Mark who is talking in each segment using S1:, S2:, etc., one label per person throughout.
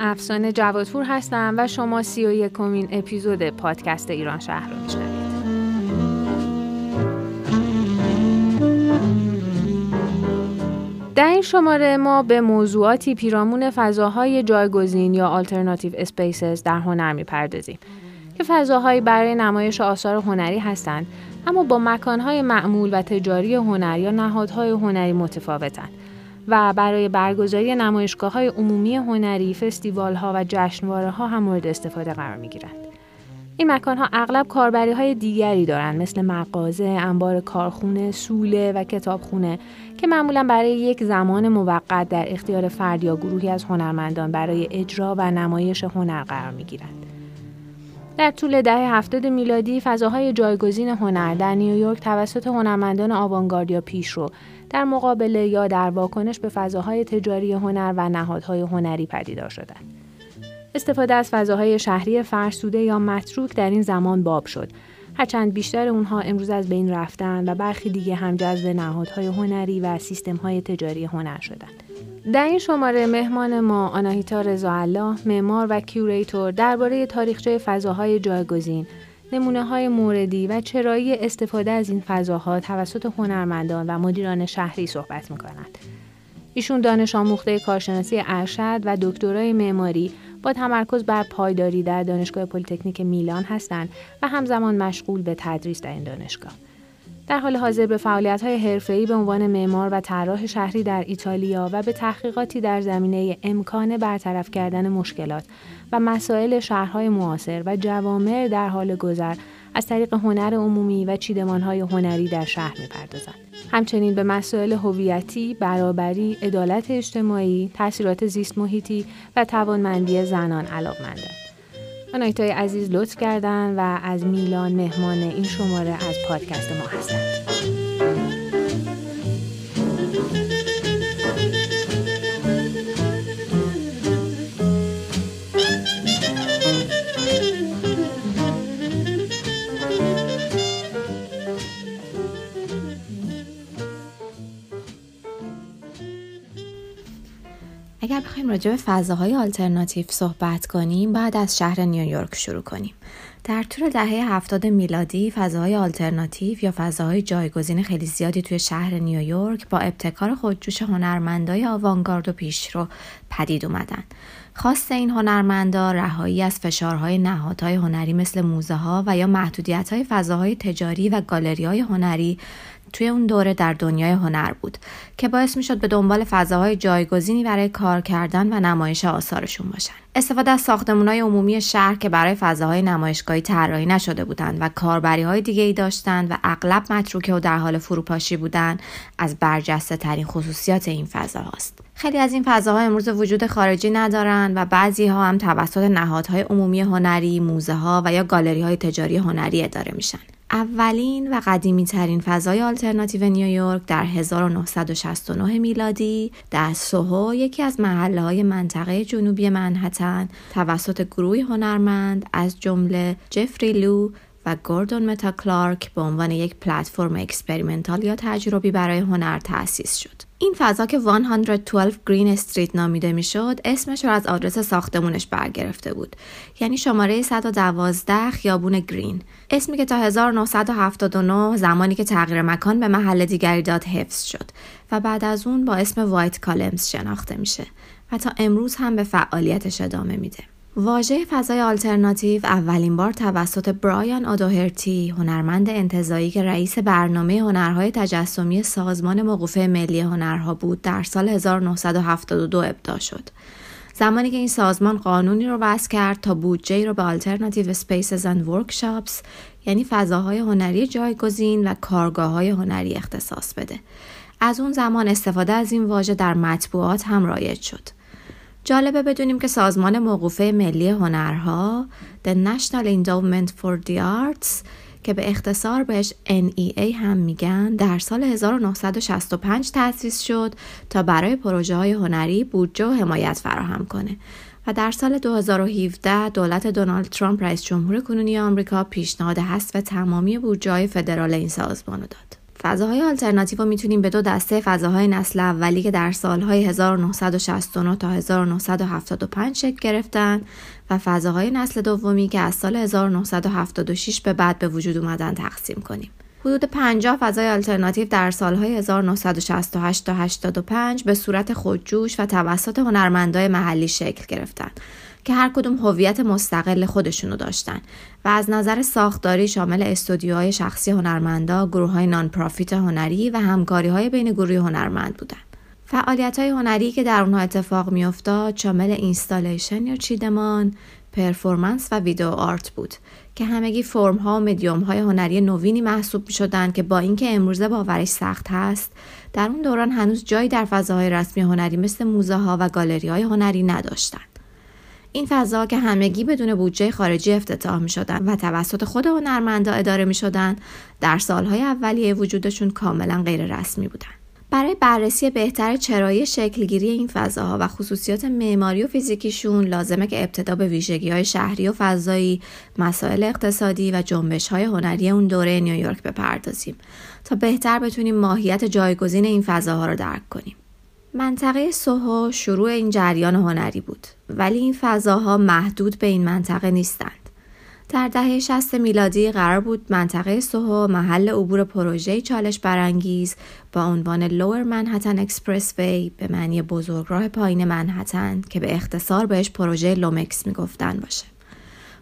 S1: افسانه جوادپور هستم و شما سی و یکمین اپیزود پادکست ایران شهر رو میشنوید. در این شماره ما به موضوعاتی پیرامون فضاهای جایگزین یا alternative spaces در هنر می‌پردازیم که فضاهایی برای نمایش آثار هنری هستند اما با مکانهای معمول و تجاری هنر یا نهادهای هنری متفاوتند. و برای برگزاری نمایشگاه های عمومی هنری، فستیوال ها و جشنواره ها هم مورد استفاده قرار می گیرند. این مکان ها اغلب کاربری های دیگری دارند مثل مغازه، انبار کارخونه، سوله و کتابخونه که معمولا برای یک زمان موقت در اختیار فرد یا گروهی از هنرمندان برای اجرا و نمایش هنر قرار می گیرند. در طول دهه هفتاد میلادی فضاهای جایگزین هنر در نیویورک توسط هنرمندان آوانگارد یا پیشرو در مقابله یا در واکنش به فضاهای تجاری هنر و نهادهای هنری پدیدار شدند. استفاده از فضاهای شهری فرسوده یا متروک در این زمان باب شد هرچند بیشتر اونها امروز از بین رفتن و برخی دیگه هم جذب نهادهای هنری و سیستمهای تجاری هنر شدند. در این شماره مهمان ما آناهیتا رضا معمار و کیوریتور درباره تاریخچه فضاهای جایگزین نمونه های موردی و چرایی استفاده از این فضاها توسط هنرمندان و مدیران شهری صحبت می کنند. ایشون دانش آموخته کارشناسی ارشد و دکترای معماری با تمرکز بر پایداری در دانشگاه پلیتکنیک میلان هستند و همزمان مشغول به تدریس در این دانشگاه. در حال حاضر به فعالیت های حرفه‌ای به عنوان معمار و طراح شهری در ایتالیا و به تحقیقاتی در زمینه امکان برطرف کردن مشکلات و مسائل شهرهای معاصر و جوامع در حال گذر از طریق هنر عمومی و چیدمانهای هنری در شهر می‌پردازند. همچنین به مسائل هویتی، برابری، عدالت اجتماعی، تاثیرات زیست محیطی و توانمندی زنان علاقمندند. آنایتای عزیز لطف کردن و از میلان مهمان این شماره از پادکست ما هستند.
S2: اگر بخوایم راجع به فضاهای آلترناتیو صحبت کنیم بعد از شهر نیویورک شروع کنیم. در طول دهه هفتاد میلادی فضاهای آلترناتیو یا فضاهای جایگزین خیلی زیادی توی شهر نیویورک با ابتکار خودجوش هنرمندای آوانگارد و پیشرو پدید اومدن. خواست این هنرمندا رهایی از فشارهای نهادهای هنری مثل موزه ها و یا محدودیت های فضاهای تجاری و گالری های هنری توی اون دوره در دنیای هنر بود که باعث می شد به دنبال فضاهای جایگزینی برای کار کردن و نمایش آثارشون باشن. استفاده از های عمومی شهر که برای فضاهای نمایشگاهی طراحی نشده بودند و کاربری های دیگه ای داشتند و اغلب متروکه و در حال فروپاشی بودند از برجسته ترین خصوصیات این فضا هاست. خیلی از این فضاها امروز وجود خارجی ندارند و بعضی ها هم توسط نهادهای عمومی هنری، موزه ها و یا گالری های تجاری هنری اداره میشن. اولین و قدیمی ترین فضای آلترناتیو نیویورک در 1969 میلادی در سوهو یکی از محله های منطقه جنوبی منهتن توسط گروهی هنرمند از جمله جفری لو و گوردون متا کلارک به عنوان یک پلتفرم experimental یا تجربی برای هنر تأسیس شد. این فضا که 112 Green Street نامیده می‌شد اسمش رو از آدرس ساختمونش برگرفته بود. یعنی شماره 112 خیابون گرین. اسمی که تا 1979 زمانی که تغییر مکان به محل دیگری داد حفظ شد و بعد از اون با اسم وایت کالمز شناخته میشه و تا امروز هم به فعالیتش ادامه میده. واژه فضای آلترناتیو اولین بار توسط برایان آدوهرتی هنرمند انتظایی که رئیس برنامه هنرهای تجسمی سازمان موقوفه ملی هنرها بود در سال 1972 ابدا شد. زمانی که این سازمان قانونی رو وضع کرد تا بودجه رو به Alternative Spaces and Workshops یعنی فضاهای هنری جایگزین و کارگاه های هنری اختصاص بده. از اون زمان استفاده از این واژه در مطبوعات هم رایج شد. جالبه بدونیم که سازمان موقوفه ملی هنرها The National Endowment for the Arts که به اختصار بهش NEA هم میگن در سال 1965 تأسیس شد تا برای پروژه های هنری بودجه و حمایت فراهم کنه و در سال 2017 دولت دونالد ترامپ رئیس جمهور کنونی آمریکا پیشنهاد حذف تمامی بودجه های فدرال این سازمان داد. فضاهای آلترناتیو می‌تونیم به دو دسته فضاهای نسل اولی که در سالهای 1969 تا 1975 شکل گرفتن و فضاهای نسل دومی که از سال 1976 به بعد به وجود اومدن تقسیم کنیم. حدود 50 فضای آلترناتیو در سالهای 1968 تا 85 به صورت خودجوش و توسط هنرمندای محلی شکل گرفتند که هر کدوم هویت مستقل خودشونو داشتن و از نظر ساختاری شامل استودیوهای شخصی هنرمندا، گروه های nonprofit هنری و همکاری های بین گروه هنرمند بودن. فعالیت های هنری که در اونها اتفاق میافتاد شامل installation یا چیدمان، performance و video art بود که همگی فرم ها و مدیوم های هنری نوینی محسوب می شدن که با اینکه امروزه باورش سخت هست در اون دوران هنوز جایی در فضاهای رسمی هنری مثل موزه ها و گالری های هنری نداشتند. این فضا که همگی بدون بودجه خارجی افتتاح می شدن و توسط خود هنرمندا اداره می شدن در سالهای اولیه وجودشون کاملا غیر رسمی بودن. برای بررسی بهتر چرایی شکلگیری این فضاها و خصوصیات معماری و فیزیکیشون لازمه که ابتدا به ویژگی های شهری و فضایی، مسائل اقتصادی و جنبش های هنری اون دوره نیویورک بپردازیم تا بهتر بتونیم ماهیت جایگزین این فضاها رو درک کنیم. منطقه سوهو شروع این جریان هنری بود ولی این فضاها محدود به این منطقه نیستند. در دهه 60 میلادی قرار بود منطقه سوهو محل عبور پروژه چالش برانگیز با عنوان Lower Manhattan Expressway به معنی بزرگراه پایین منهتن که به اختصار بهش پروژه لومکس می‌گفتن باشه.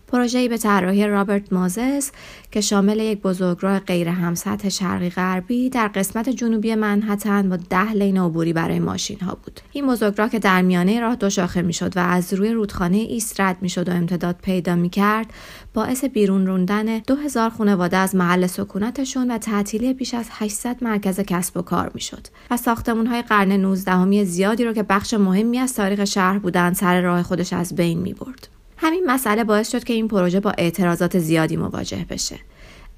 S2: پروژه‌ای به طراحی رابرت مازس که شامل یک بزرگراه غیر همسطح شرقی غربی در قسمت جنوبی منحتن با ده لین عبوری برای ماشین ها بود این بزرگراه که در میانه راه دو شاخه می‌شد و از روی رودخانه ایست رد می‌شد و امتداد پیدا می‌کرد باعث بیرون روندن 2000 خانواده از محل سکونتشون و تعطیلی بیش از 800 مرکز کسب و کار می‌شد و ساختمون های قرن 19 زیادی رو که بخش مهمی از تاریخ شهر بودند سر راه خودش از بین می برد. همین مسئله باعث شد که این پروژه با اعتراضات زیادی مواجه بشه.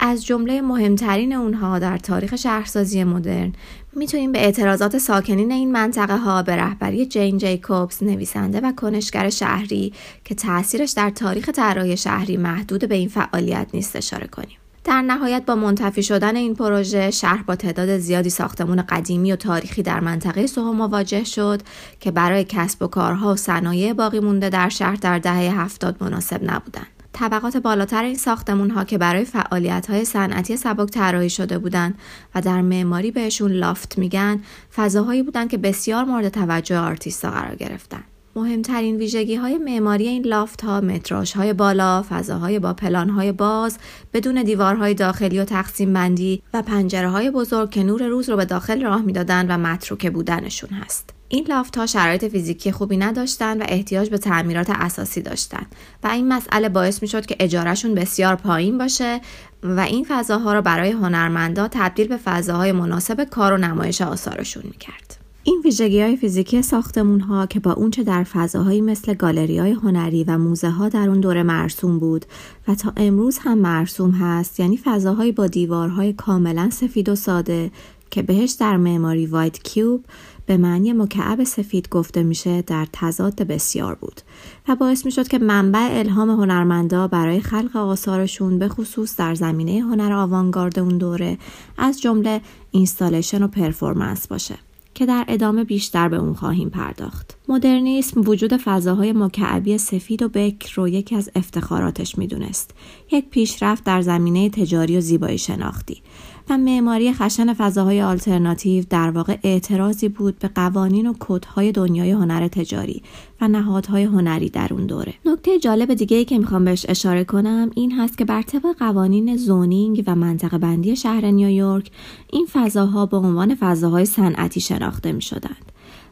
S2: از جمله مهمترین اونها در تاریخ شهرسازی مدرن می‌تونیم به اعتراضات ساکنین این منطقه ها به رهبری جین جیکوبز نویسنده و کنشگر شهری که تاثیرش در تاریخ طراحی شهری محدود به این فعالیت نیست اشاره کنیم. در نهایت با منتفی شدن این پروژه شهر با تعداد زیادی ساختمون قدیمی و تاریخی در منطقه سوهو مواجه شد که برای کسب و کارها و صنایع باقی مونده در شهر در دهه هفتاد مناسب نبودند. طبقات بالاتر این ساختمون ها که برای فعالیت های صنعتی سبک طراحی شده بودند و در معماری بهشون لافت میگن فضاهایی بودند که بسیار مورد توجه آرتیستا قرار گرفتند. مهمترین ویژگی های معماری این لافت ها متراژ های بالا، فضاهای با پلان های باز، بدون دیوارهای داخلی و تقسیم بندی و پنجره های بزرگ که نور روز رو به داخل راه می‌دادند و متروکه بودنشون هست. این لافت ها شرایط فیزیکی خوبی نداشتند و احتیاج به تعمیرات اساسی داشتند و این مسئله باعث می شد که اجارهشون بسیار پایین باشه و این فضاها را برای هنرمندا تبدیل به فضاهای مناسب کار و نمایش آثارشون می کرد. این ویژگی های فیزیکی ساختمون ها که با اونچه در فضاهایی مثل گالری های هنری و موزه ها در اون دوره مرسوم بود و تا امروز هم مرسوم هست یعنی فضاهایی با دیوارهای کاملا سفید و ساده که بهش در معماری وایت کیوب به معنی مکعب سفید گفته میشه در تضاد بسیار بود و باعث می‌شد که منبع الهام هنرمندا برای خلق آثارشون به خصوص در زمینه هنر آوانگارد اون دوره از جمله installation و performance باشه. که در ادامه بیشتر به اون خواهیم پرداخت. مدرنیسم وجود فضاهای مکعبی سفید و بکر رو یکی از افتخاراتش می‌دونست. یک پیشرفت در زمینه تجاری و زیبایی شناختی و معماری خشن فضاهای آلترناتیو در واقع اعتراضی بود به قوانین و کدهای دنیای هنر تجاری و نهادهای هنری در اون دوره. نکته جالب دیگه ای که می‌خوام بهش اشاره کنم این هست که بر طبق قوانین zoning و منطقه بندی شهر نیویورک این فضاها به عنوان فضاهای صنعتی شناخته می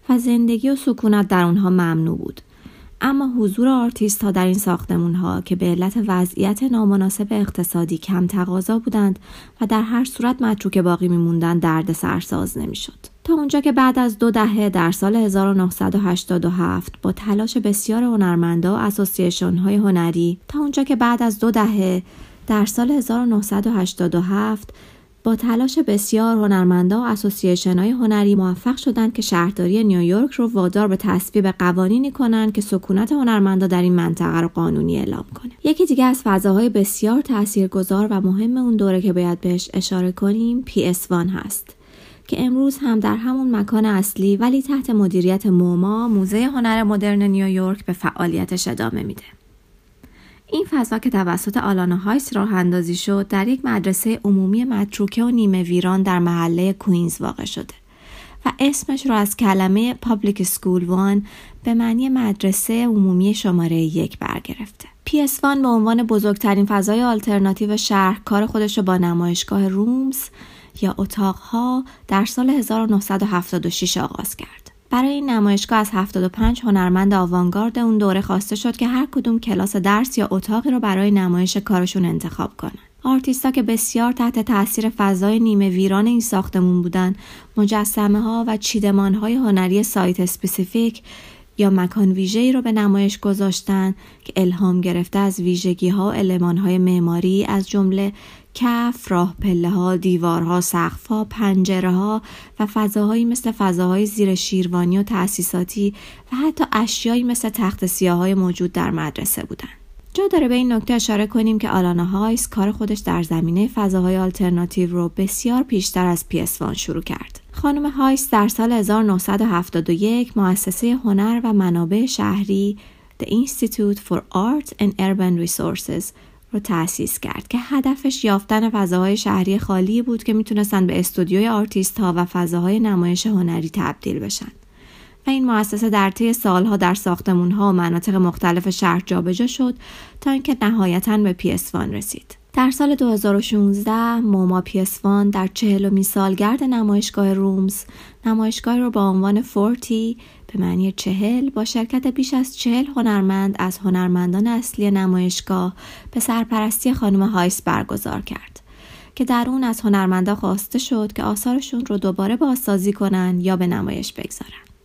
S2: و زندگی و سکونت در اونها ممنوع بود. اما حضور آرتیست ها در این ساختمون ها که به علت وضعیت نامناسب اقتصادی کم تقاضا بودند و در هر صورت متروک باقی میموندند درد سرساز نمی‌شد. تا اونجا که بعد از دو دهه در سال 1987 با تلاش بسیار هنرمندا و association های هنری تا اونجا که بعد از دو دهه در سال 1987 با تلاش بسیار هنرمندا و اسوسییشن های هنری موفق شدند که شهرداری نیویورک رو وادار به تصویب قوانینی کنند که سکونت هنرمندا در این منطقه رو قانونی اعلام کنه یکی دیگه از فضاهای بسیار تاثیرگذار و مهم اون دوره که باید بهش اشاره کنیم PS1 هست که امروز هم در همون مکان اصلی ولی تحت مدیریت موما موزه هنر مدرن نیویورک به فعالیتش ادامه میده. این فضا که توسط آلانا هایس راه اندازی شد در یک مدرسه عمومی متروکه و نیمه ویران در محله کوینز واقع شده و اسمش رو از کلمه Public School One به معنی مدرسه عمومی شماره یک برگرفته. PS1 به عنوان بزرگترین فضای آلترناتیو شهر کار خودش رو با نمایشگاه Rooms یا اتاقها در سال 1976 آغاز کرد. برای این نمایشگاه از 75 هنرمند آوانگارد اون دوره خواسته شد که هر کدوم کلاس درس یا اتاقی رو برای نمایش کارشون انتخاب کنن. آرتیستا که بسیار تحت تاثیر فضای نیمه ویران این ساختمون بودن مجسمه ها و چیدمان های هنری site specific یا مکان ویژه‌ای رو به نمایش گذاشتن که الهام گرفته از ویژگی ها و های معماری از جمله کف، راه پله ها، دیوارها، سقف ها، پنجره ها و فضاهایی مثل فضاهای زیر شیروانی و تأسیساتی و حتی اشیایی مثل تخت سیاه موجود در مدرسه بودند. جا داره به این نکته اشاره کنیم که آلانا هایس کار خودش در زمینه فضاهای آلترناتیو رو بسیار پیشتر از PS1 شروع کرد. خانم هایس در سال 1971 مؤسسه هنر و منابع شهری The Institute for Art and Urban Resources رو تأسیس کرد که هدفش یافتن فضاهای شهری خالی بود که می‌تونستن به استودیوی آرتیست ها و فضاهای نمایش هنری تبدیل بشن. و این مؤسسه در طی سالها در ساختمون ها و مناطق مختلف شهر جابجا شد تا اینکه نهایتا به PS1 رسید. در سال 2016 موما PS1 در چهلمین سالگرد نمایشگاه Rooms نمایشگاه را با عنوان Forty به معنی چهل با شرکت بیش از چهل هنرمند از هنرمندان اصلی نمایشگاه به سرپرستی خانم هایس برگزار کرد که در اون از هنرمندا خواسته شد که آثارشون رو دوباره بازسازی کنن یا به نمایش بگذارن.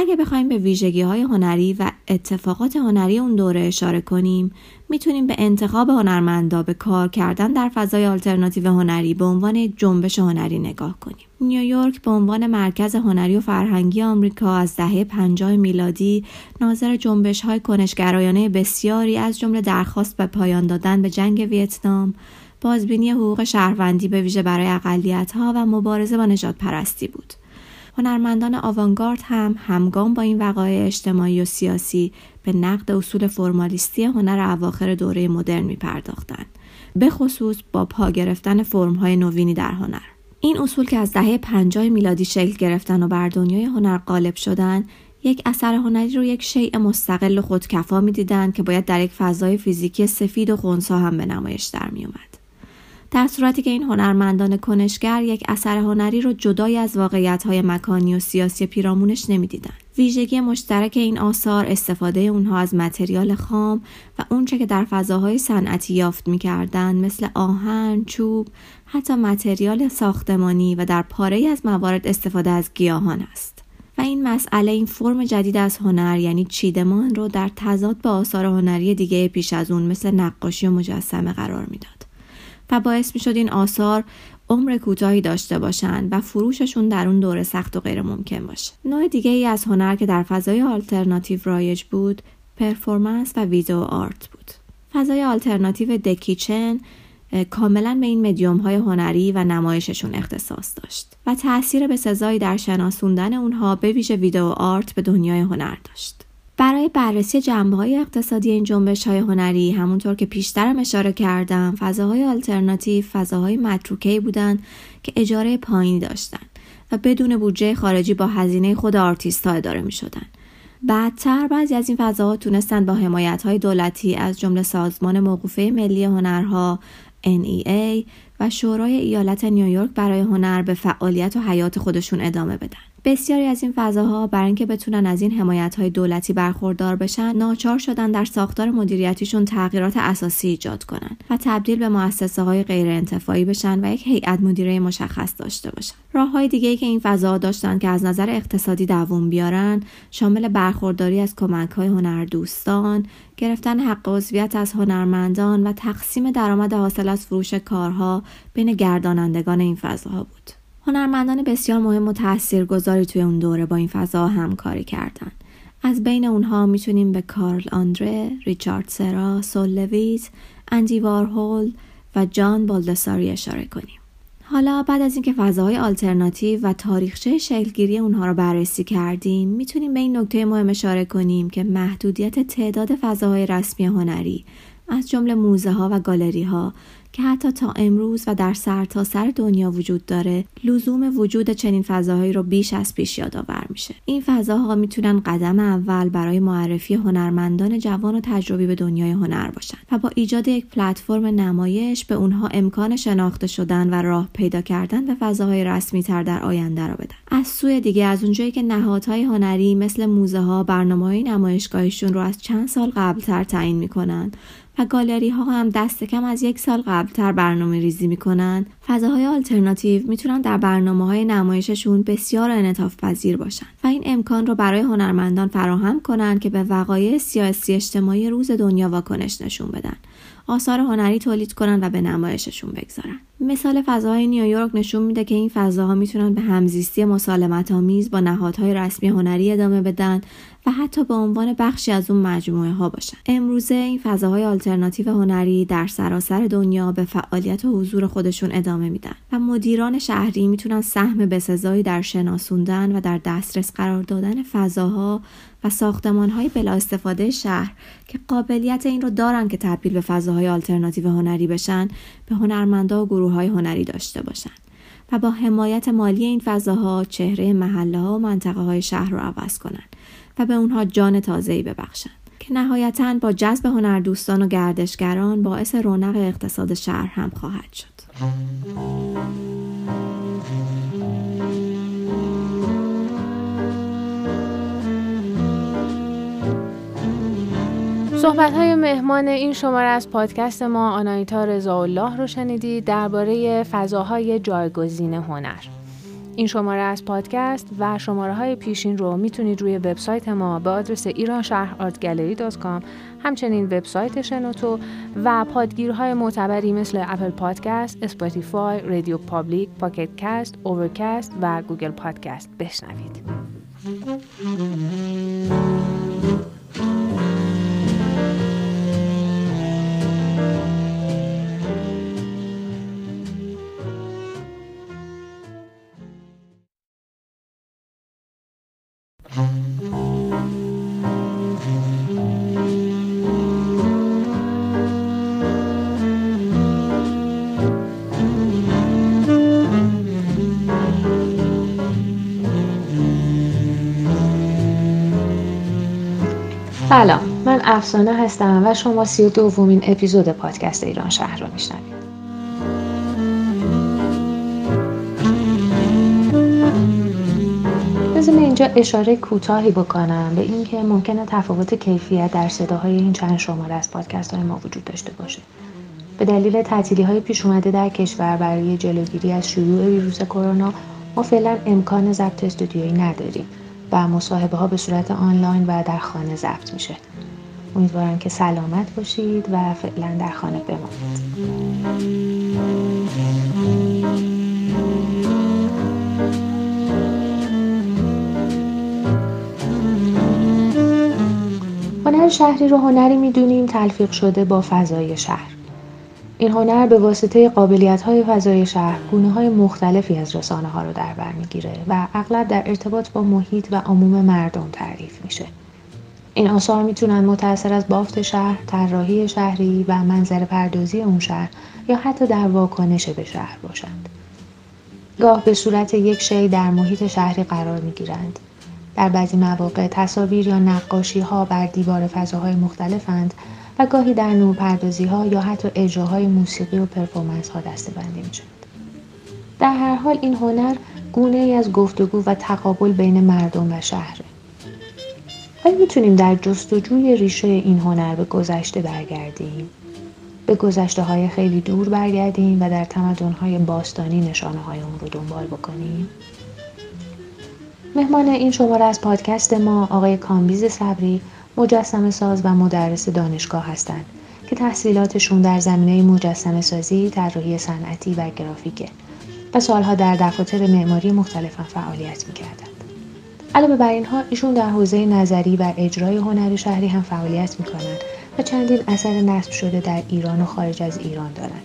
S2: اگه بخوایم به ویژگی های هنری و اتفاقات هنری اون دوره اشاره کنیم می‌تونیم به انتخاب هنرمندا به کار کردن در فضای آلترناتیو هنری به عنوان جنبش هنری نگاه کنیم. نیویورک به عنوان مرکز هنری و فرهنگی آمریکا از دهه 50 میلادی ناظر جنبش های کنشگرایانه بسیاری از جمله درخواست به پایان دادن به جنگ ویتنام بازبینی حقوق شهروندی به ویژه برای اقلیت ها و مبارزه با نجات پرستی بود. هنرمندان آوانگارد هم همگام با این وقایع اجتماعی و سیاسی به نقد اصول فرمالیستی هنر اواخر دوره مدرن می پرداختن. به خصوص با پا گرفتن فرمهای نوینی در هنر. این اصول که از دهه 50 میلادی شکل گرفتن و بر دنیای هنر غالب شدن یک اثر هنری رو یک شیء مستقل و خودکفا می‌دیدند که باید در یک فضای فیزیکی سفید و خونسا هم به نمایش در می اومد. در صورتی که این هنرمندان کنشگر یک اثر هنری رو جدای از واقعیت های مکانی و سیاسی پیرامونش نمی‌دیدند. ویژگی مشترک این آثار استفاده اونها از متریال خام و اونچه که در فضاهای صنعتی یافت می‌کردند مثل آهن، چوب، حتی متریال ساختمانی و در پاره از موارد استفاده از گیاهان است. و این مسئله این فرم جدید از هنر یعنی چیدمان رو در تضاد با آثار هنری دیگه پیش از اون مثل نقاشی و مجسمه قرار می‌داد. و باعث می شد این آثار عمر کوتاهی داشته باشند و فروششون در اون دوره سخت و غیر ممکن باشه. نوع دیگه ای از هنر که در فضای آلترناتیو رایج بود، performance و video art بود. فضای آلترناتیو The Kitchen کاملا به این مدیوم های هنری و نمایششون اختصاص داشت و تاثیر به سزایی در شناسوندن اونها به ویژه video art به دنیای هنر داشت. برای بررسی جنبه های اقتصادی این جنبش های هنری همونطور که پیشترم اشاره کردم فضاهای آلترناتیو فضاهای متروکه بودند که اجاره پایینی داشتند و بدون بودجه خارجی با هزینه خود آرتیست ها اداره می شدن. بعدتر بعضی از این فضاها تونستند با حمایت های دولتی از جمله سازمان موقوفه ملی هنرها NEA و شورای ایالت نیویورک برای هنر به فعالیت و حیات خودشون ادامه بدن. بسیاری از این فضاها برای اینکه بتونن از این حمایت های دولتی برخوردار بشن ناچار شدن در ساختار مدیریتیشون تغییرات اساسی ایجاد کنن و تبدیل به مؤسسه های غیر انتفاعی بشن و یک هیئت مدیره مشخص داشته باشن. راه های دیگه ای که این فضاها داشتن که از نظر اقتصادی دووم بیارن شامل برخورداری از کمک های هنردوستان گرفتن حق عضویت از هنرمندان و تقسیم درآمد حاصل از فروش کارها بین گردانندگان این فضاها بود. هنرمندان بسیار مهم و تاثیرگذاری توی اون دوره با این فضا همکاری کردن. از بین اونها می‌تونیم به کارل آندره، ریچارد سرا، سول لویز، اندی وارهول و جان بالدساری اشاره کنیم. حالا بعد از اینکه فضاهای آلترناتیو و تاریخچه شکلگیری اونها رو بررسی کردیم می‌تونیم به این نکته مهم اشاره کنیم که محدودیت تعداد فضاهای رسمی هنری از جمله موزه ها و گالری ها که حتی تا امروز و در سرتاسر سر دنیا وجود داره لزوم وجود چنین فضاهایی رو بیش از پیش یادآور میشه. این فضاها می‌تونن قدم اول برای معرفی هنرمندان جوان و تجربی به دنیای هنر باشن و با ایجاد یک پلتفرم نمایش به اونها امکان شناخته شدن و راه پیدا کردن به فضاهای رسمی تر در آینده را بدن. از سوی دیگه از اونجایی که نهادهای هنری مثل موزه ها برنامه های نمایشگاهیشون رو از چند سال قبلتر تعیین می‌کنن و گالری ها هم دست کم از یک سال قبلتر برنامه ریزی می‌کنن. فضاهای آلترناتیو می‌تونن در برنامه های نمایششون بسیار انعطاف پذیر باشن و این امکان رو برای هنرمندان فراهم کنن که به وقایع سیاسی اجتماعی روز دنیا واکنش نشون بدن. آثار هنری تولید کنن و به نمایششون بگذارن. مثال فضاهای نیویورک نشون میده که این فضاها می‌تونن به همزیستی مسالمت آمیز با نهادهای رسمی هنری ادامه بدن حتی به عنوان بخشی از اون مجموعه ها باشن. امروزه این فضاهای آلترناتیو هنری در سراسر دنیا به فعالیت و حضور خودشون ادامه میدن و مدیران شهری می‌تونن سهم بسزایی در شناسوندن و در دسترس قرار دادن فضاها و ساختمان های بلا استفاده شهر که قابلیت این رو دارن که تبدیل به فضاهای آلترناتیو هنری بشن به هنرمندا و گروه های هنری داشته باشن و با حمایت مالی این فضاها چهره محله ها و منطقه های شهر رو عوض کنن. و به اونها جان تازه‌ای ببخشند که نهایتا با جذب هنردوستان و گردشگران باعث رونق اقتصاد شهر هم خواهد شد.
S1: صحبت های مهمان این شماره از پادکست ما آنایتا رضاالله رو شنیدید درباره فضاهای جایگزین هنر. این شماره از پادکست و شماره های پیشین رو می‌تونید روی وبسایت ما به آدرس ایران شهر همچنین وبسایت شنوتو و پادگیرهای معتبری مثل Apple Podcast، Spotify، RadioPublic، Pocket Casts، Overcast و Google Podcast بشنوید. افسانه هستم و شما سی دومین اپیزود پادکست ایران شهر رو میشنوید. لازم اینجا اشاره کوتاهی بکنم به اینکه ممکنه تفاوت کیفیت در صداهای این چند شماره از پادکست های ما وجود داشته باشه. به دلیل تعطیلی های پیش اومده در کشور برای جلوگیری از شیوع ویروس کرونا ما فعلا امکان ضبط استودیویی نداریم و مصاحبه ها به صورت آنلاین و در خانه ضبط میشه. امیدوارم که سلامت باشید و فعلا در خانه بمانید هنر شهری رو هنری می‌دونیم تلفیق شده با فضای شهر این هنر به واسطه قابلیت های فضای شهر گونه های مختلفی از رسانه ها رو در بر می‌گیره و اغلب در ارتباط با محیط و عموم مردم تعریف میشه. این آثار می‌تونن متأثر از بافت شهر، طراحی شهری و منظر پردازی اون شهر یا حتی در واکنش به شهر باشند. گاه به صورت یک شی در محیط شهری قرار می گیرند. در بعضی مواقع تصاویر یا نقاشی ها بر دیوار فضاهای مختلفند و گاهی در نور پردازی ها یا حتی اجراهای موسیقی و پرفورمنس ها دسته بندی می شود. در هر حال این هنر گونه ای از گفتگو و تقابل بین مردم و شهره. آیا می‌تونیم در جستجوی ریشه این هنر به گذشته برگردیم؟ به گذشته های خیلی دور برگردیم و در تمدن های باستانی نشانه های اون رو دنبال بکنیم؟ مهمان این شماره از پادکست ما آقای کامبیز صبری مجسم ساز و مدرس دانشگاه هستند که تحصیلاتشون در زمینه مجسم سازی، طراحی صنعتی و گرافیکه و سالها در دفاتر معماری مختلفا فعالیت می‌کردند. علاوه بر اینها ایشون در حوزه نظری و اجرای هنر شهری هم فعالیت می‌کنند و چندین اثر نصب شده در ایران و خارج از ایران دارند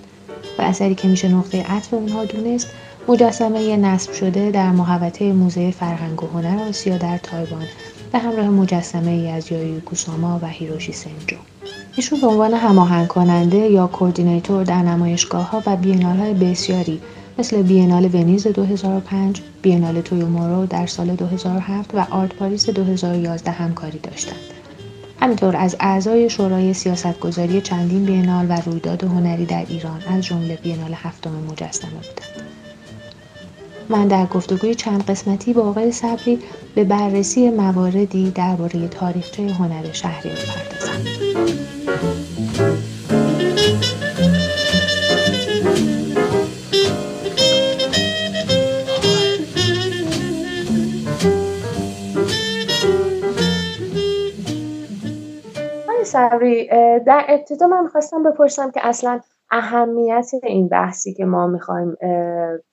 S1: و اثری که میشه نقطه عطف اونها دونست مجسمه نصب شده در محوطه موزه فرهنگ و هنر آسیا در تایوان به همراه مجسمه ای از یایو کوساما و هیروشی سنجو. ایشون به عنوان هماهنگ کننده یا کوردینیتور در نمایشگاه ها و بینال های بسیاری مثل بینال ونیز 2005 بینال تویومورو در سال 2007 و آرت پاریس 2011 همکاری داشتند. همینطور از اعضای شورای سیاستگذاری چندین بینال و رویداد هنری در ایران از جمله بینال هفتم مجسمه بودند. من در گفتگوی چند قسمتی با آقای صبری به بررسی مواردی درباره تاریخچه هنر شهری می‌پردازم صبری در ابتدا من می‌خواستم بپرسم که اصلا اهمیت این بحثی که ما می‌خوایم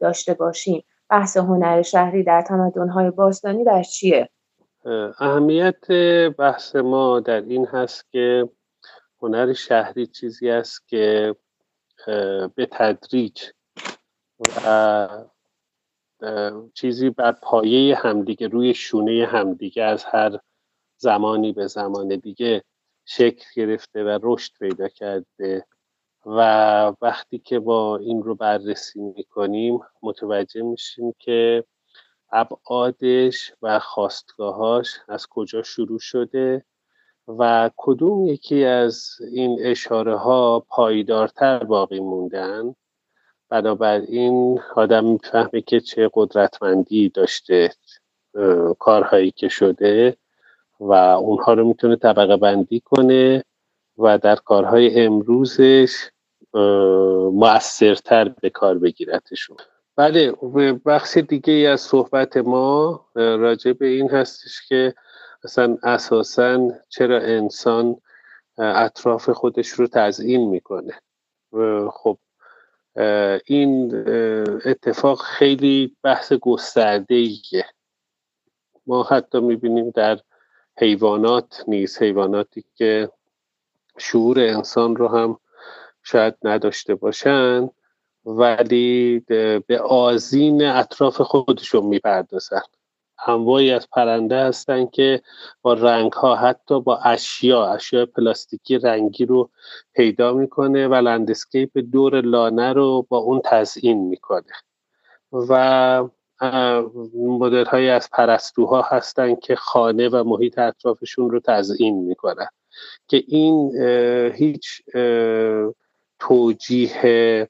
S1: داشته باشیم بحث هنر شهری در تمدن‌های باستانی در چیه؟
S3: اهمیت بحث ما در این هست که هنر شهری چیزی است که به تدریج و چیزی بر پایه همدیگه روی شونه همدیگه از هر زمانی به زمان دیگه شکل گرفته و رشد پیدا کرده و وقتی که با این رو بررسی می‌کنیم متوجه میشیم که ابعادش و خواستگاهاش از کجا شروع شده و کدوم یکی از این اشاره ها پایدارتر باقی موندن. بنابراین آدم می‌فهمه که چه قدرتمندی داشته کارهایی که شده. و اونها رو می‌تونه طبقه بندی کنه و در کارهای امروزش مؤثرتر به کار بگیرتشون. بله بخش دیگه ای از صحبت ما راجع به این هستش که اصلا اساسا چرا انسان اطراف خودش رو تزیین می‌کنه. خب این اتفاق خیلی بحث گسترده ایه ما حتی می‌بینیم در حیوانات نیست حیواناتی که شعور انسان رو هم شاید نداشته باشن ولی به آزین اطراف خودشون می‌پردازن. انواعی از پرنده هستن که با رنگ ها حتی با اشیا اشیا پلاستیکی رنگی رو پیدا می‌کنه و لندسکیپ دور لانه رو با اون تزئین می‌کنه. و مدل های از پرستوها هستن که خانه و محیط اطرافشون رو تزئین می‌کنن. که این هیچ توجیه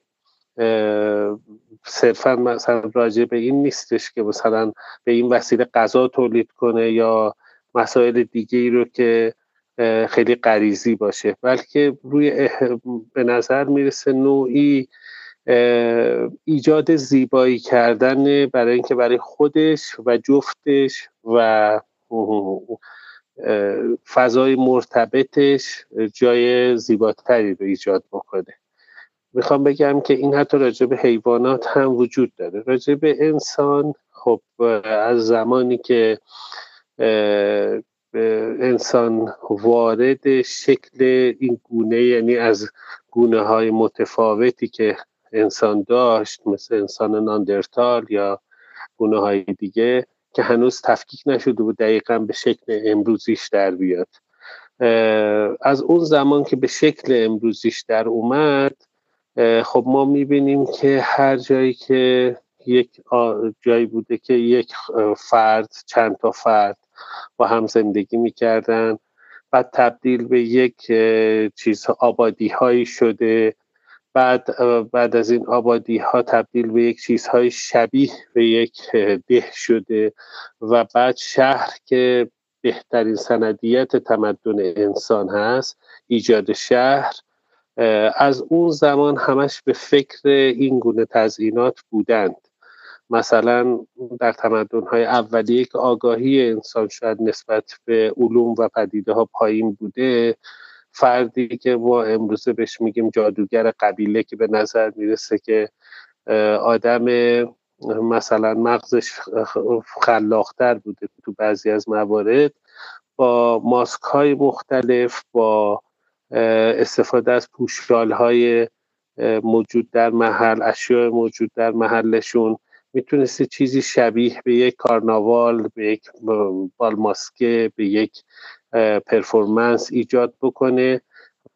S3: صرفا مثلا راجع به این نیستش که مثلا به این وسیله غذا تولید کنه یا مسائل دیگه ای رو که خیلی غریزی باشه. بلکه روی به نظر می‌رسه نوعی ایجاد زیبایی کردن برای اینکه برای خودش و جفتش و فضای مرتبطش جای زیباتری رو ایجاد بکنه. می‌خوام بگم که این حتی راجع به حیوانات هم وجود داره. راجع به انسان خب از زمانی که انسان وارد شکل این گونه یعنی از گونه های متفاوتی که انسان داشت مثل انسان ناندرتال یا گونه های دیگه که هنوز تفکیک نشده بود دقیقا به شکل امروزیش در بیاد. از اون زمان که به شکل امروزیش در اومد خب ما می‌بینیم که هر جایی که یک جایی بوده که یک فرد چند تا فرد با هم زندگی می‌کردن بعد تبدیل به یک چیز آبادی هایی شده بعد بعد از این آبادی ها تبدیل به یک چیزهای شبیه به یک ده شده و بعد شهر که بهترین سندیت تمدن انسان هست ایجاد شهر از اون زمان همش به فکر این گونه تزئینات بودند. مثلا در تمدن های اولیه که آگاهی انسان شاید نسبت به علوم و پدیده ها پایین بوده فردی که ما امروزه بهش میگیم جادوگر قبیله که به نظر می‌رسه که آدم مثلا مغزش خلاقتر بوده تو بعضی از موارد با ماسک های مختلف با استفاده از پوشال های موجود در محل اشیاء موجود در محلشون. می‌تونسته چیزی شبیه به یک کارناوال به یک بالماسکه به یک پرفورمنس ایجاد بکنه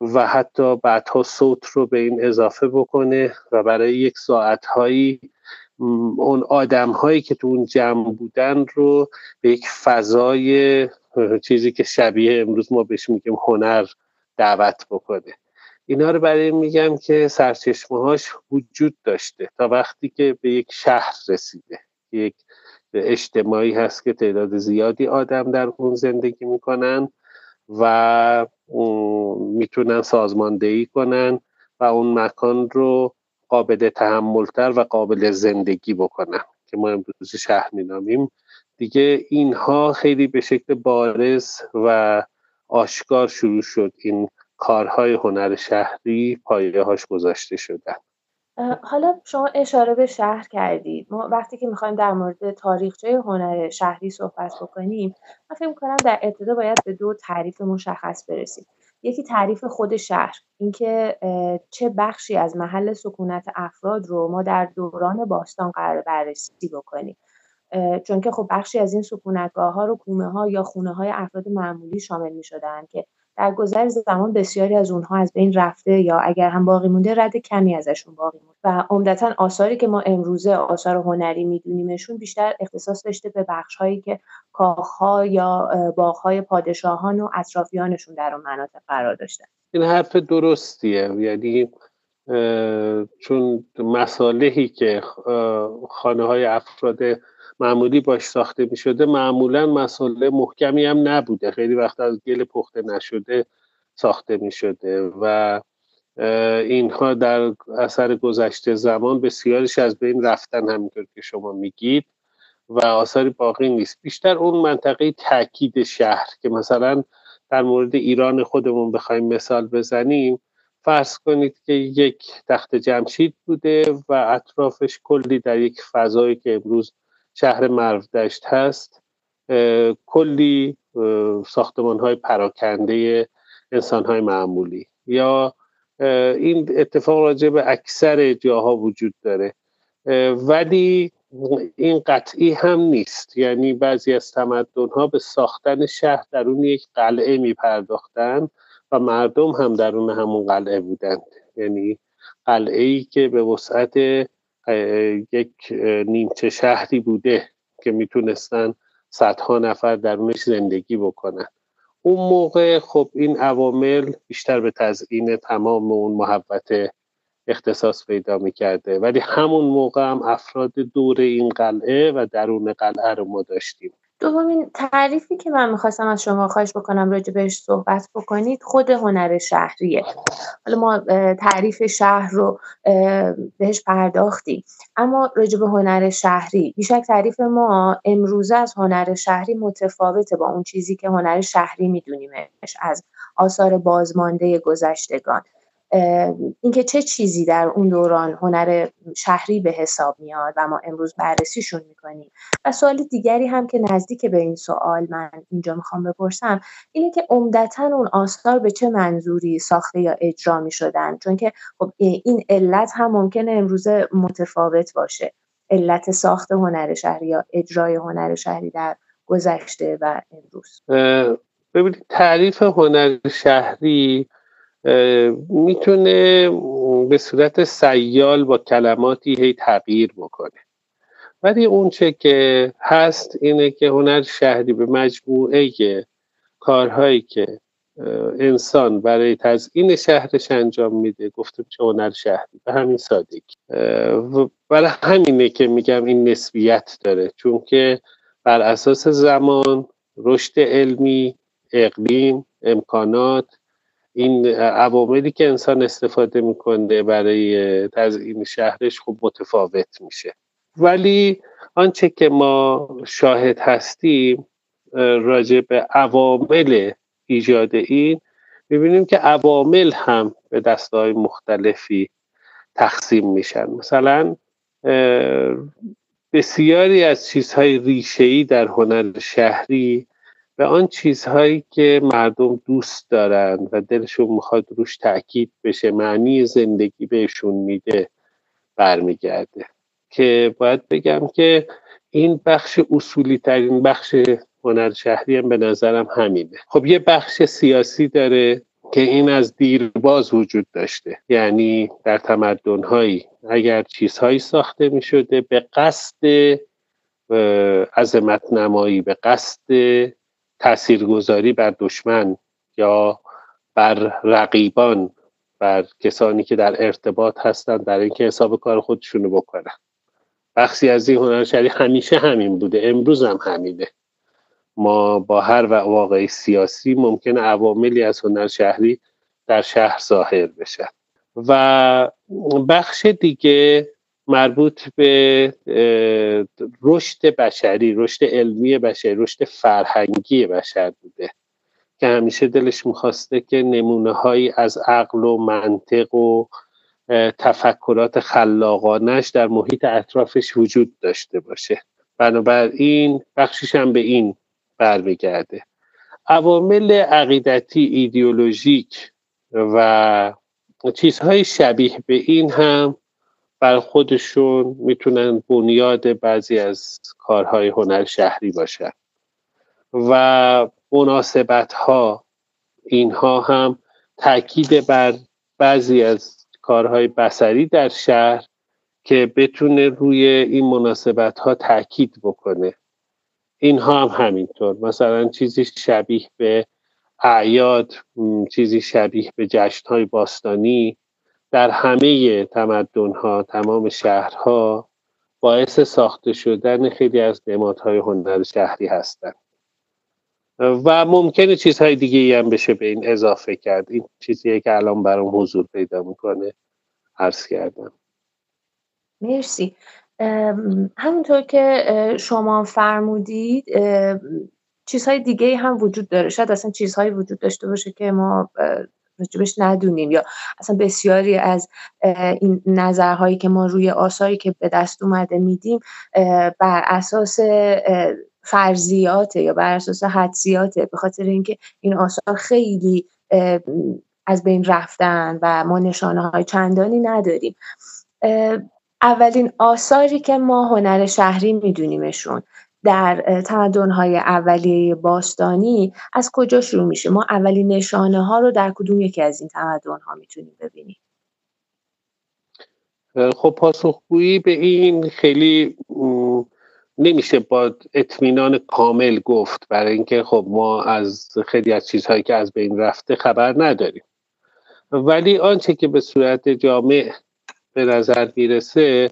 S3: و حتی بعدها صوت رو به این اضافه بکنه و برای یک ساعت هایی اون آدم هایی که تو اون جمع بودن رو به یک فضای چیزی که شبیه امروز ما بهش میگیم هنر دعوت بکنه. اینا رو برای میگم که سرچشمه هاش وجود داشته تا وقتی که به یک شهر رسیده یک اجتماعی هست که تعداد زیادی آدم در اون زندگی می‌کنن و می‌تونن سازماندهی کنن و اون مکان رو قابل تحملتر و قابل زندگی بکنن که ما امروز شهر مینامیم. دیگه اینها خیلی به شکل بارز و آشکار شروع شد. این کارهای هنر شهری پایه هاش گذاشته شدن.
S4: حالا شما اشاره به شهر کردید. ما وقتی که می‌خوایم در مورد تاریخچه هنر شهری صحبت بکنیم من فکر کنم در ابتدا باید به دو تعریف مشخص برسیم. یکی تعریف خود شهر اینکه چه بخشی از محل سکونت افراد رو ما در دوران باستان قرار بررسی بکنیم. چون که خب بخشی از این سکونتگاه ها رو کومه ها یا خونه های افراد معمولی شامل می شدن که در گذر زمان بسیاری از اونها از بین رفته یا اگر هم باقی مونده رد کمی ازشون باقی مونده. و عمدتا آثاری که ما امروزه آثار هنری میدونیمشون بیشتر اختصاص داشته به بخش هایی که کاخها یا باغهای پادشاهان و اطرافیانشون در اون مناطق قرار داشتن
S3: این حرف درستیه. یعنی چون مسالهی که خانه های افراد معمولی باش ساخته می شده معمولا مسئله محکمی هم نبوده. خیلی وقت از گل پخته نشده ساخته می شده و اینها در اثر گذشته زمان بسیارش از بین رفتن همینطور که شما میگید و آثاری باقی نیست. بیشتر اون منطقه تاکید شهر که مثلا در مورد ایران خودمون بخوایم مثال بزنیم. فرض کنید که یک تخت جمشید بوده و اطرافش کلی در یک فضایی که امروز شهر مرودشت هست. کلی ساختمان های پراکنده انسان های معمولی. یا این اتفاق راجع به اکثر جاها وجود داره. ولی این قطعی هم نیست. یعنی بعضی از تمدن ها به ساختن شهر درون یک قلعه می پرداختن و مردم هم درون همون قلعه بودند. یعنی قلعه ای که به وسعت یک نیمچه شهری بوده که می‌تونستن صدها نفر درونش زندگی بکنن. اون موقع خب این عوامل بیشتر به تزئین تمام اون محبت اختصاص پیدا می‌کرده. ولی همون موقع هم افراد دور این قلعه و درون قلعه رو ما داشتیم.
S4: دومین تعریفی که من می‌خواستم از شما خواهش بکنم راجع بهش صحبت بکنید خود هنر شهریه. حالا ما تعریف شهر رو بهش پرداختیم. اما راجع به هنر شهری بیشک تعریف ما امروزه از هنر شهری متفاوته با اون چیزی که هنر شهری میدونیمش از آثار بازمانده گذشتگان. اینکه چه چیزی در اون دوران هنر شهری به حساب میاد و ما امروز بررسیشون می‌کنیم. و سوال دیگری هم که نزدیک به این سوال من اینجا می‌خوام بپرسم اینه که عمدتا اون آثار به چه منظوری ساخته یا اجرا می‌شدن؟ چون که خب این علت هم ممکنه امروز متفاوت باشه. علت ساخت هنر شهری یا اجرای هنر شهری در گذشته و امروز.
S3: ببینید تعریف هنر شهری می‌تونه به صورت سیال با کلماتی هی تغییر بکنه. ولی اونچه که هست اینه که هنر شهری به مجموعه کارهایی که انسان برای تزیین شهرش انجام میده گفتم چه هنر شهری به همین سادگی. برای همینه که میگم این نسبیت داره چون که بر اساس زمان رشد علمی اقلیم امکانات این عواملی که انسان استفاده می‌کنه برای تزیین شهرش خوب متفاوت میشه. ولی آنچه که ما شاهد هستیم راجع به عوامل ایجاد این می‌بینیم که عوامل هم به دستهای مختلفی تقسیم میشن. مثلا بسیاری از چیزهای ریشه‌ای در هنر شهری به آن چیزهایی که مردم دوست دارن و دلشون می‌خواد روش تاکید بشه معنی زندگی بهشون میده برمیگرده. که باید بگم که این بخش اصولی ترین بخش هنر شهری هم به نظرم همینه. خب یه بخش سیاسی داره که این از دیرباز وجود داشته. یعنی در تمدنهایی اگر چیزهایی ساخته می شده به قصد عظمت نمایی به قصد تاثیرگذاری بر دشمن یا بر رقیبان بر کسانی که در ارتباط هستند در اینکه حساب کار خودشونو بکنن. بخشی از این هنرشری همیشه همین بوده امروز هم همینه. ما با هر واقع سیاسی ممکن عواملی از هنر شهری در شهر ظاهر بشن و بخش دیگه مربوط به رشد بشری رشد علمی بشری رشد فرهنگی بشر بوده که همیشه دلش می‌خواسته که نمونه هایی از عقل و منطق و تفکرات خلاقانش در محیط اطرافش وجود داشته باشه. بنابراین بخشش هم به این برمیگرده عوامل عقیدتی ایدئولوژیک و چیزهای شبیه به این هم بر خودشون می‌تونن بنیاد بعضی از کارهای هنر شهری باشن و مناسبت ها اینها هم تاکید بر بعضی از کارهای بسری در شهر که بتونه روی این مناسبت ها تاکید بکنه. اینها هم همینطور. مثلا چیزی شبیه به اعیاد چیزی شبیه به جشن های باستانی در همه تمدن ها تمام شهرها باعث ساخته شدن خیلی از نمادهای هنر شهری هستند. و ممکنه چیزهای دیگه ای هم بشه به این اضافه کرد. این چیزیه که الان برام حضور پیدا می‌کنه. عرض کردم.
S1: مرسی. همونطور که شما فرمودید چیزهای دیگه هم وجود داره. شاید اصلا چیزهایی وجود داشته باشه که ما راجبش ندونیم. یا اصلا بسیاری از این نظرهایی که ما روی آثاری که به دست اومده میدیم بر اساس فرضیاته یا بر اساس حدسیاته. به خاطر اینکه این آثار خیلی از بین رفتن و ما نشانه های چندانی نداریم. اولین آثاری که ما هنر شهری میدونیمشون. در تمدن‌های اولیه باستانی از کجا شروع میشه؟ ما اولین نشانه ها رو در کدوم یکی از این تمدن ها می‌تونیم ببینیم؟
S3: خب پاسخگویی به این خیلی نمیشه با اطمینان کامل گفت. برای اینکه خب ما از خیلی از چیزهایی که از بین رفته خبر نداریم. ولی آنچه که به صورت جامع به نظر می‌رسه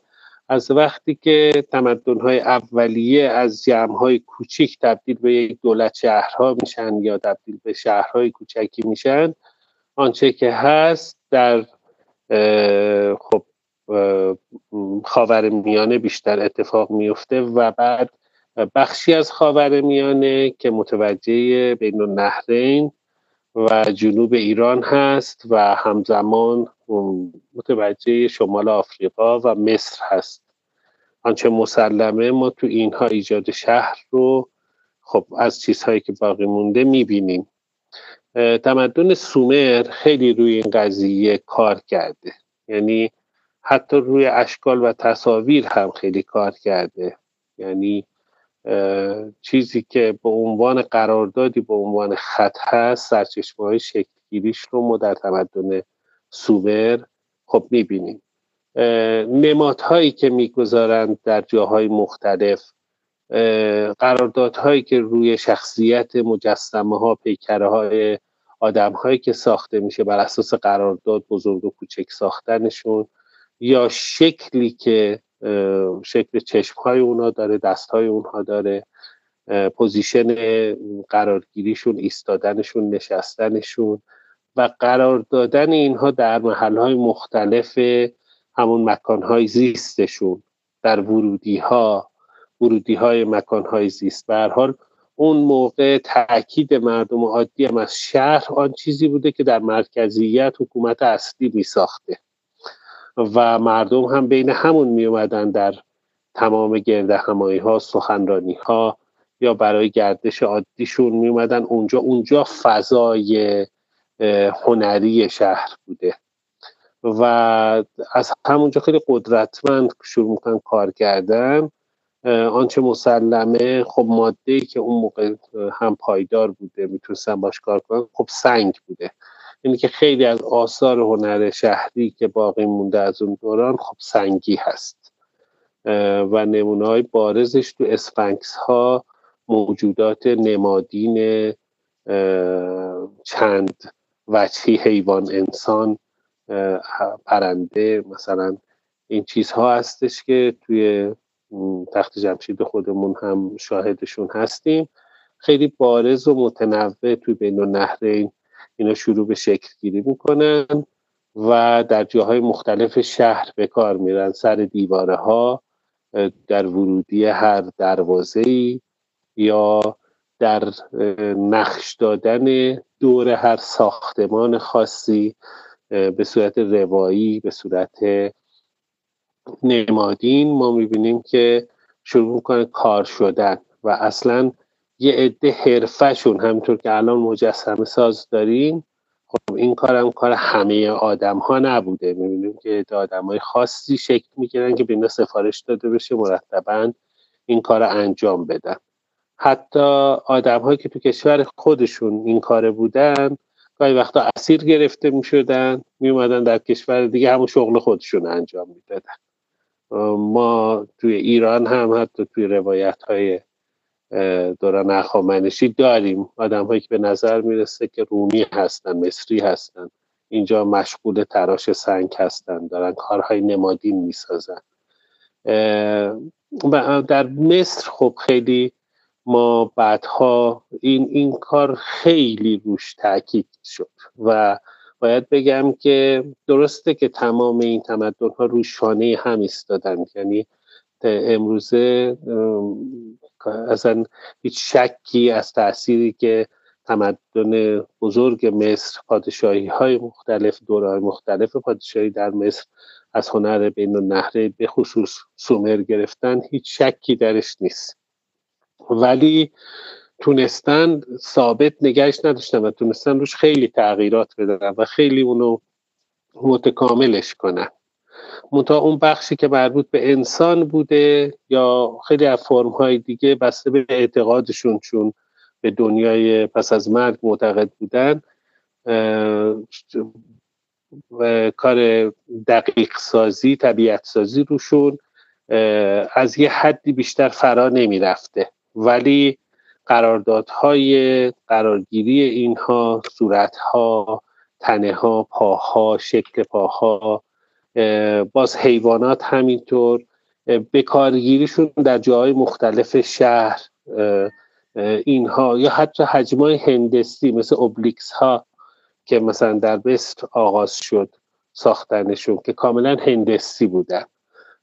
S3: از وقتی که تمدن‌های اولیه از جمع‌های کوچیک تبدیل به یک دولت شهرها میشن یا تبدیل به شهرهای کوچکی میشن آنچه که هست در خب خاور میانه بیشتر اتفاق میفته و بعد بخشی از خاور میانه که متوجه بین النهرین و جنوب ایران هست و همزمان متوجه شمال آفریقا و مصر هست. آنچه مسلمه ما تو اینها ایجاد شهر رو خب از چیزهایی که باقی مونده می‌بینیم. تمدن سومر خیلی روی این قضیه کار کرده. یعنی حتی روی اشکال و تصاویر هم خیلی کار کرده. یعنی چیزی که به عنوان قراردادی به عنوان خط هست سرچشمه های شکلگیریش رو ما در تمدن سومر خب می‌بینیم. نمادهایی که می‌گذارند در جاهای مختلف قراردادهایی که روی شخصیت مجسمه ها پیکره های آدم هایی که ساخته میشه بر اساس قرارداد بزرگ و کوچک ساختنشون یا شکلی که شکل چشم های اونا داره دست های اونها داره پوزیشن قرارگیریشون ایستادنشون نشستنشون و قرار دادن اینها در محل های مختلف همون مکان های زیستشون در ورودی ها ورودی های مکان های زیست حال اون موقع تاکید مردم عادی هم از شهر آن چیزی بوده که در مرکزیت حکومت اصلی می ساخته و مردم هم بین همون می اومدن در تمام گرده همایی ها سخنرانی ها یا برای گردش عادیشون می اومدن اونجا اونجا فضای هنری شهر بوده. و از همونجا خیلی قدرتمند شروع می‌کنن کار کردن. آنچه مسلمه خب ماده که اون موقع هم پایدار بوده می‌تونستن باش کار کنن خب سنگ بوده. یعنی که خیلی از آثار هنر شهری که باقی مونده از اون دوران خب سنگی هست. و نمونه های بارزش تو اسفنکس ها موجودات نمادین چند وجهی حیوان انسان پرنده مثلا این چیزها هستش که توی تخت جمشید خودمون هم شاهدشون هستیم. خیلی بارز و متنوع توی بین النهرین اینا شروع به شکل گیری می‌کنن و در جاهای مختلف شهر به کار میرن. سر دیواره ها در ورودی هر دروازه یا در نقش دادن دور هر ساختمان خاصی. به صورت روایی به صورت نمادین ما می‌بینیم که شروع می‌کنه کار شدن و اصلا یه عده حرفهشون همینطور که الان مجسمه ساز داریم خب این کارم کار همه آدم ها نبوده. می‌بینیم که آدم های خاصی شکل می‌گیرن که به سفارش داده بشه مرتبا این کار انجام بدن. حتی آدم هایی که تو کشور خودشون این کار بودن گاهی وقتا اسیر گرفته می شدن می اومدن در کشور دیگه همون شغل خودشون انجام می‌دادن. ما توی ایران هم حتی توی روایت های دوران اخامنشی داریم. آدم هایی که به نظر می‌رسه که رومی هستن مصری هستن اینجا مشغول تراش سنگ هستن دارن کارهای نمادین می‌سازن. در مصر خب خیلی ما بعدها این این کار خیلی روش تاکید شد و باید بگم که درسته که تمام این تمدن ها روی شانه هم ایستادن. یعنی امروزه اصلا هیچ شکی از تأثیری که تمدن بزرگ مصر پادشاهی های مختلف دوره مختلف پادشاهی در مصر از هنر بین النهره به خصوص سومر گرفتن هیچ شکی درش نیست. ولی تونستن ثابت نگهش نداشتن و تونستن روش خیلی تغییرات بدن و خیلی اونو متکاملش کنن. منتها اون بخشی که مربوط به انسان بوده یا خیلی از فرم های دیگه بسته به اعتقادشون چون به دنیای پس از مرگ معتقد بودن و کار دقیق سازی طبیعت سازی روشون از یه حدی بیشتر فرا نمی رفته ولی قراردادهای قرارگیری اینها صورتها تنه ها پاها شکل پاها باز حیوانات همینطور به کارگیریشون در جاهای مختلف شهر اینها یا حتی حجمای هندسی مثل اوبلیکس ها که مثلا در بست آغاز شد ساختنشون که کاملا هندسی بودن.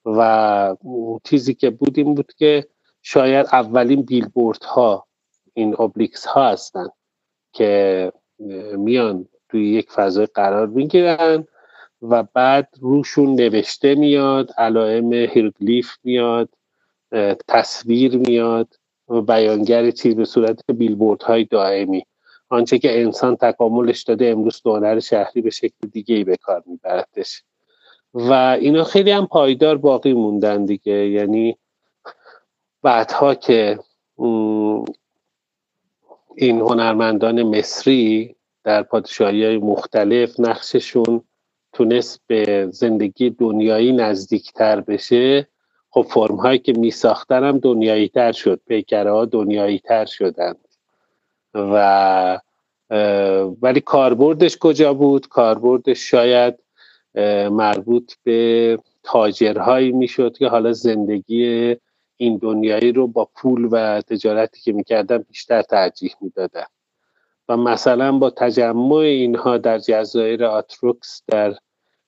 S3: و چیزی که بود این بود که شاید اولین بیلبورد ها این obelisk ها هستن که میان توی یک فضای قرار می‌گیرن و بعد روشون نوشته میاد علائم هیروگلیف میاد تصویر میاد و بیانگر چیز به صورت بیلبورد های دائمی. آنچه که انسان تکاملش داده امروز دونر شهری به شکل دیگه ای به کار میبردش و اینا خیلی هم پایدار باقی موندن دیگه. یعنی بعدها که این هنرمندان مصری در پادشاهی های مختلف نقششون تونست به زندگی دنیایی نزدیکتر بشه خب فرم هایی که می ساختن هم دنیایی تر شد پیکره ها دنیایی تر شدند و ولی کاربردش کجا بود؟ کاربردش شاید مربوط به تاجرهایی می‌شد که حالا زندگی این دنیایی رو با پول و تجارتی که می‌کردن بیشتر ترجیح می‌دادن. و مثلا با تجمع اینها در جزایر آتروکس در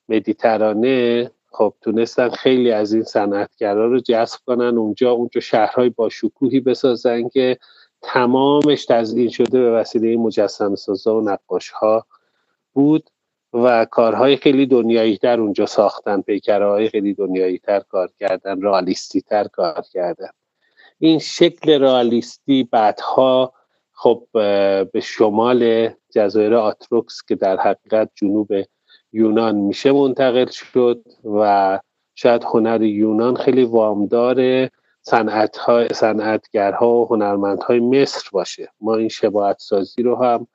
S3: مدیترانه خب تونستن خیلی از این صنعتگرا رو جذب کنن. اونجا اونجا شهرهای با شکوهی بسازن که تمامش تزیین شده به وسیله مجسم سازا و نقاش ها بود. و کارهای خیلی دنیایی تر اونجا ساختن پیکرهای خیلی دنیایی تر کار کردن رالیستی تر کار کردن. این شکل رالیستی بعدها خب به شمال جزایر آتروکس که در حقیقت جنوب یونان میشه منتقل شد و شاید هنر یونان خیلی وامدار صنعت صنعتگرها و هنرمندهای مصر باشه. ما این شباعت سازی رو هم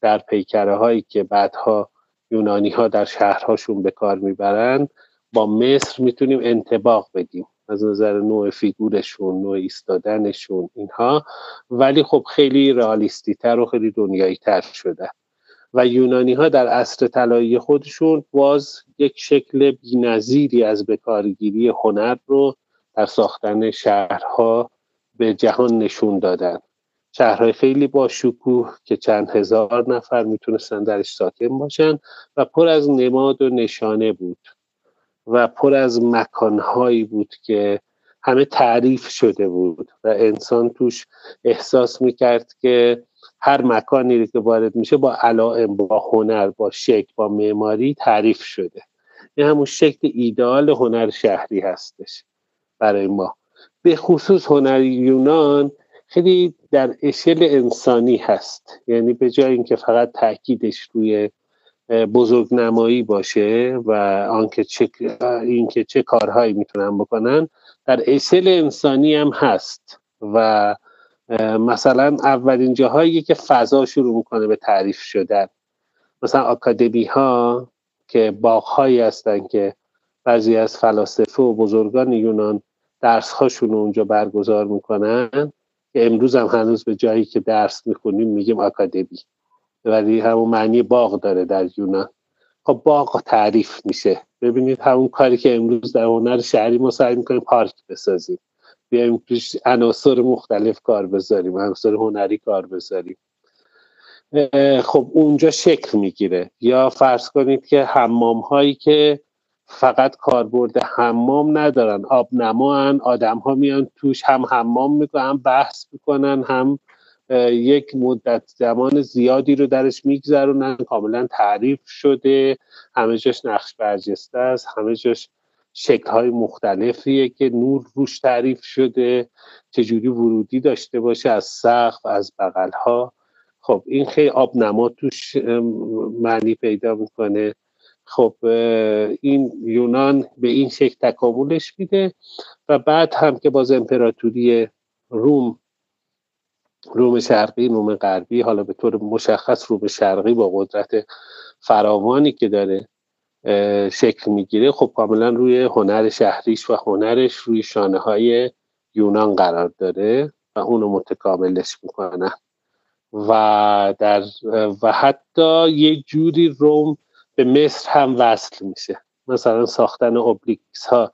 S3: در پیکره هایی که بعدها یونانی ها در شهرهاشون به کار می‌برند با مصر می‌تونیم انتباق بدیم. از نظر نوع فیگورشون نوع ایستادنشون اینها. ولی خب خیلی رئالیستی تر و خیلی دنیایی تر شده. و یونانی ها در عصر طلایی خودشون باز یک شکل بینظیری از بکارگیری هنر رو در ساختن شهرها به جهان نشون دادن. شهرهای خیلی با شکوه که چند هزار نفر می‌تونستن درش ساکن باشن و پر از نماد و نشانه بود و پر از مکانهایی بود که همه تعریف شده بود و انسان توش احساس می‌کرد که هر مکانی که وارد میشه با علائم با هنر با شکل با معماری تعریف شده. این همون شکل ایدال هنر شهری هستش برای ما. به خصوص هنر یونان خیلی در اشل انسانی هست. یعنی به جای اینکه فقط تاکیدش روی بزرگ نمایی باشه و آنکه چه اینکه چه کارهایی می‌تونن بکنن در اشل انسانی هم هست. و مثلا اولین جاهایی که فضا شروع می‌کنه به تعریف شدن. مثلا آکادمی ها که باغهایی هستن که بعضی از فلاسفه و بزرگان یونان درس هاشون رو اونجا برگزار می‌کنن. امروز هم هنوز به جایی که درس می‌خونیم میگیم آکادمی. ولی همون معنی باغ داره در یونان. خب باغ تعریف میشه. ببینید همون کاری که امروز در هنر شهری ما سعی می‌کنیم پارک بسازیم. بیایم پیش عناصر مختلف کار بذاریم عناصر هنری کار بذاریم. خب اونجا شکل می‌گیره. یا فرض کنید که حمام هایی که فقط کاربرد حمام ندارن. آب نما آدم ها میان توش هم حمام می‌کنن بحث می‌کنن هم یک مدت زمان زیادی رو درش میگذرونن. کاملا تعریف شده. همه جاش نقش برجسته است. همه جاش شکل های مختلفیه که نور روش تعریف شده. چجوری ورودی داشته باشه از سقف از بغل ها خب این خیلی آب نما توش معنی پیدا می‌کنه. خب این یونان به این شکل تکاملش میده و بعد هم که باز امپراتوری روم روم شرقی روم غربی حالا به طور مشخص روم شرقی با قدرت فراوانی که داره شکل می‌گیره خب کاملا روی هنر شهریش و هنرش روی شانه های یونان قرار داره و اونو متکاملش می‌کنن و در و حتی یه جوری روم به مصر هم وصل میشه. مثلا ساختن اوبلیکس ها